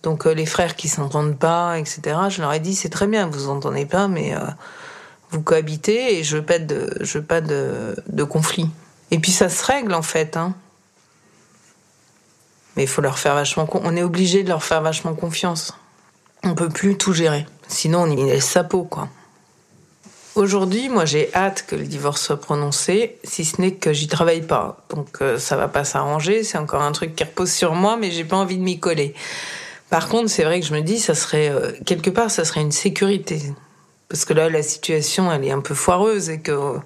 [SPEAKER 2] Donc euh, les frères qui s'entendent pas, etc. Je leur ai dit c'est très bien, vous entendez pas, mais euh, vous cohabitez et je veux pas de, je veux pas de, de conflit. Et puis ça se règle en fait. Hein. Mais il faut leur faire vachement. On est obligé de leur faire vachement confiance. On peut plus tout gérer. Sinon, on y laisse sa peau, quoi. Aujourd'hui, moi, j'ai hâte que le divorce soit prononcé, si ce n'est que j'y travaille pas. Donc, euh, ça va pas s'arranger. C'est encore un truc qui repose sur moi, mais j'ai pas envie de m'y coller. Par contre, c'est vrai que je me dis, ça serait euh, quelque part, ça serait une sécurité, parce que là, la situation, elle est un peu foireuse et que euh,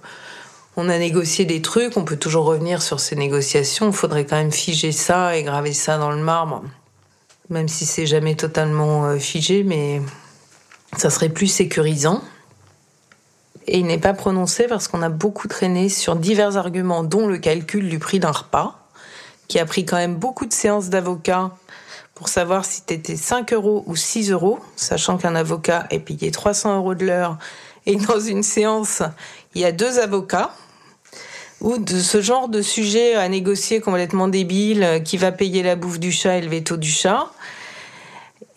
[SPEAKER 2] on a négocié des trucs, on peut toujours revenir sur ces négociations. Il faudrait quand même figer ça et graver ça dans le marbre, même si c'est jamais totalement euh, figé, mais ça serait plus sécurisant. Et il n'est pas prononcé parce qu'on a beaucoup traîné sur divers arguments, dont le calcul du prix d'un repas, qui a pris quand même beaucoup de séances d'avocats pour savoir si t'étais 5 euros ou 6 euros, sachant qu'un avocat est payé 300 euros de l'heure et *laughs* dans une séance, il y a deux avocats. ou de ce genre de sujet à négocier complètement débile, euh, qui va payer la bouffe du chat et le veto du chat.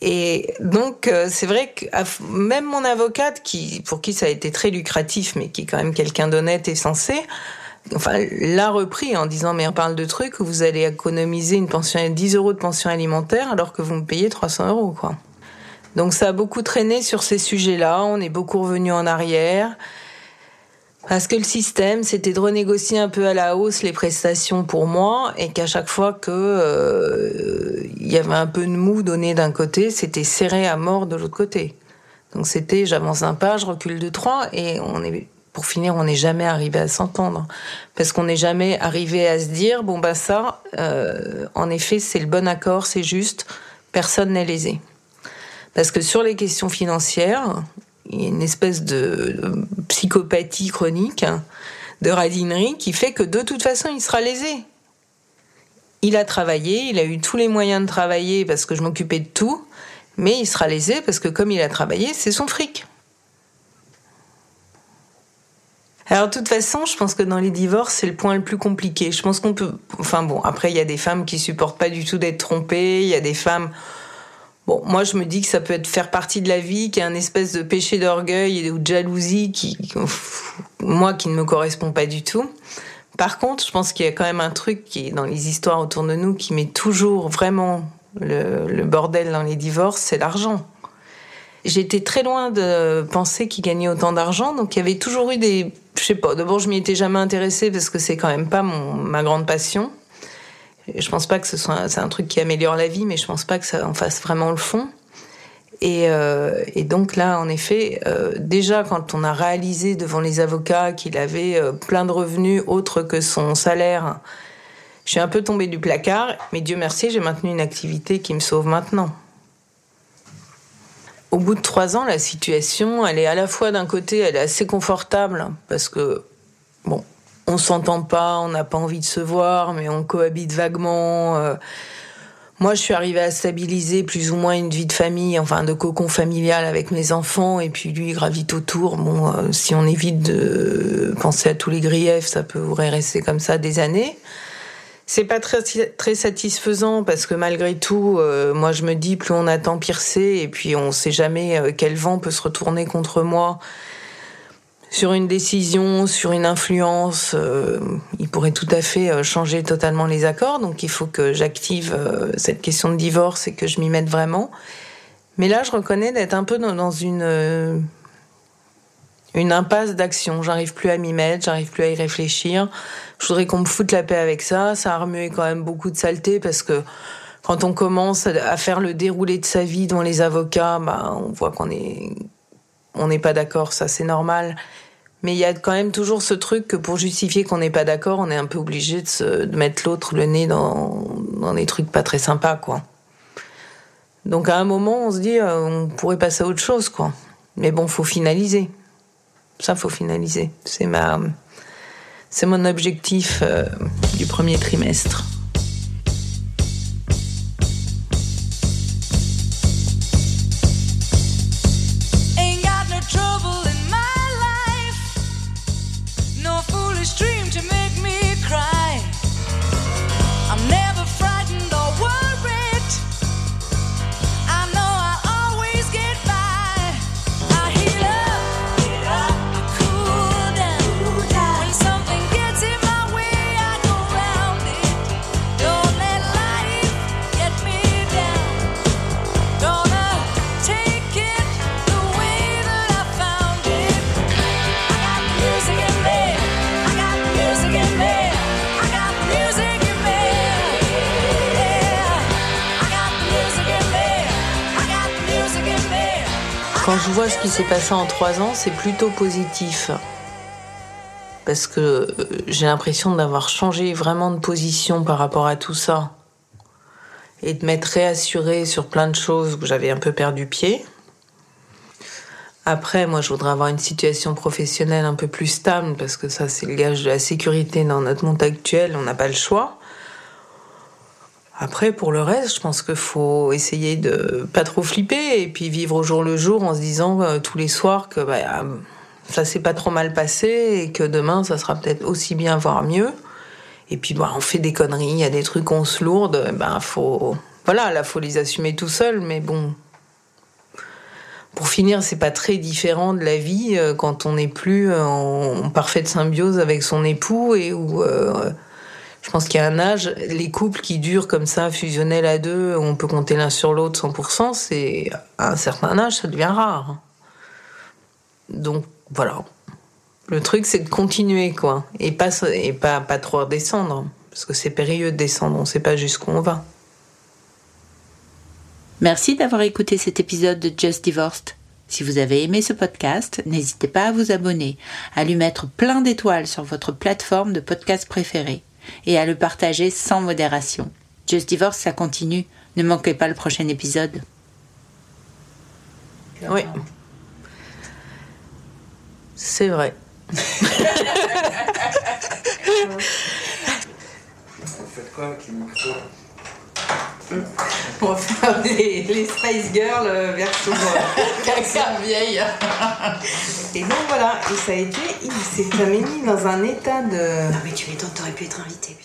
[SPEAKER 2] Et donc, euh, c'est vrai que même mon avocate, qui, pour qui ça a été très lucratif, mais qui est quand même quelqu'un d'honnête et sensé, enfin, l'a repris en disant, mais on parle de trucs vous allez économiser une pension, 10 euros de pension alimentaire alors que vous me payez 300 euros, quoi. Donc ça a beaucoup traîné sur ces sujets-là, on est beaucoup revenu en arrière. Parce que le système, c'était de renégocier un peu à la hausse les prestations pour moi, et qu'à chaque fois que euh, il y avait un peu de mou donné d'un côté, c'était serré à mort de l'autre côté. Donc c'était j'avance un pas, je recule de trois, et on est pour finir, on n'est jamais arrivé à s'entendre, parce qu'on n'est jamais arrivé à se dire bon bah ça, euh, en effet, c'est le bon accord, c'est juste, personne n'est lésé. Parce que sur les questions financières, une espèce de de psychopathie chronique, hein, de radinerie, qui fait que de toute façon, il sera lésé. Il a travaillé, il a eu tous les moyens de travailler parce que je m'occupais de tout, mais il sera lésé parce que comme il a travaillé, c'est son fric. Alors, de toute façon, je pense que dans les divorces, c'est le point le plus compliqué. Je pense qu'on peut. Enfin bon, après, il y a des femmes qui supportent pas du tout d'être trompées. Il y a des femmes. Bon, moi, je me dis que ça peut être faire partie de la vie, qu'il y a un espèce de péché d'orgueil ou de jalousie qui, moi, qui ne me correspond pas du tout. Par contre, je pense qu'il y a quand même un truc qui est dans les histoires autour de nous qui met toujours vraiment le, bordel dans les divorces, c'est l'argent. J'étais très loin de penser qu'il gagnait autant d'argent, donc il y avait toujours eu des, je sais pas. D'abord, je m'y étais jamais intéressée parce que c'est quand même pas mon ma grande passion. Je pense pas que ce soit, c'est un truc qui améliore la vie, mais je pense pas que ça en fasse vraiment le fond. Et, euh, donc là, en effet, euh, déjà quand on a réalisé devant les avocats qu'il avait euh, plein de revenus autres que son salaire, je suis un peu tombée du placard. Mais Dieu merci, j'ai maintenu une activité qui me sauve maintenant. Au bout de trois ans, la situation, elle est à la fois d'un côté, elle est assez confortable parce que bon, on s'entend pas, on n'a pas envie de se voir, mais on cohabite vaguement. euh, moi, je suis arrivée à stabiliser plus ou moins une vie de famille, enfin de cocon familial avec mes enfants, et puis lui il gravite autour. Bon, euh, si on évite de penser à tous les griefs, ça pourrait rester comme ça des années. C'est pas très, très satisfaisant parce que malgré tout, euh, moi je me dis plus on attend pire c'est, et puis on sait jamais quel vent peut se retourner contre moi sur une décision, sur une influence, euh, il pourrait tout à fait euh, changer totalement les accords. Donc il faut que j'active euh, cette question de divorce et que je m'y mette vraiment. Mais là, je reconnais d'être un peu dans, dans une une impasse d'action. J'arrive plus à m'y mettre, j'arrive plus à y réfléchir. Je voudrais qu'on me foute la paix avec ça. Ça a remué quand même beaucoup de saleté parce que quand on commence à faire le déroulé de sa vie devant les avocats, bah, on voit qu'on est on n'est pas d'accord, ça c'est normal. Mais il y a quand même toujours ce truc que pour justifier qu'on n'est pas d'accord, on est un peu obligé de, se, mettre l'autre le nez dans, dans des trucs pas très sympas, quoi. Donc à un moment, on se dit, euh, on pourrait passer à autre chose, quoi. Mais bon, faut finaliser. Ça, faut finaliser. C'est ma, c'est mon objectif euh, du premier trimestre. Ce qui s'est passé en trois ans, c'est plutôt positif. Parce que euh, j'ai l'impression d'avoir changé vraiment de position par rapport à tout ça. Et de m'être réassurée sur plein de choses où j'avais un peu perdu pied. Après, moi, je voudrais avoir une situation professionnelle un peu plus stable, parce que ça, c'est le gage de la sécurité dans notre monde actuel, on n'a pas le choix. Après, pour le reste, je pense qu'il faut essayer de pas trop flipper et puis vivre au jour le jour en se disant euh, tous les soirs que bah, euh, ça s'est pas trop mal passé et que demain ça sera peut-être aussi bien, voire mieux. Et puis bah, on fait des conneries, il y a des trucs qu'on se lourde, ben faut voilà, là faut les assumer tout seul, mais bon. Pour finir, c'est pas très différent de la vie euh, quand on n'est plus en, parfaite symbiose avec son époux et où je pense qu'il y a un âge, les couples qui durent comme ça, fusionnels à deux, on peut compter l'un sur l'autre 100%, c'est à un certain âge, ça devient rare. Donc voilà. Le truc, c'est de continuer, quoi. Et pas, et pas, pas trop redescendre. Parce que c'est périlleux de descendre, on sait pas jusqu'où on va.
[SPEAKER 4] Merci d'avoir écouté cet épisode de Just Divorced. Si vous avez aimé ce podcast, n'hésitez pas à vous abonner, à lui mettre plein d'étoiles sur votre plateforme de podcast préférée et à le partager sans modération. Just Divorce, ça continue. Ne manquez pas le prochain épisode.
[SPEAKER 2] Oui. C'est vrai.
[SPEAKER 5] faites quoi avec les micros?
[SPEAKER 2] On va faire les, les Spice Girls euh, version euh, *laughs* vieille. *laughs* Et donc voilà, et ça a été, il s'est mis dans un état de.
[SPEAKER 1] Non mais tu m'étonnes, t'aurais pu être invité.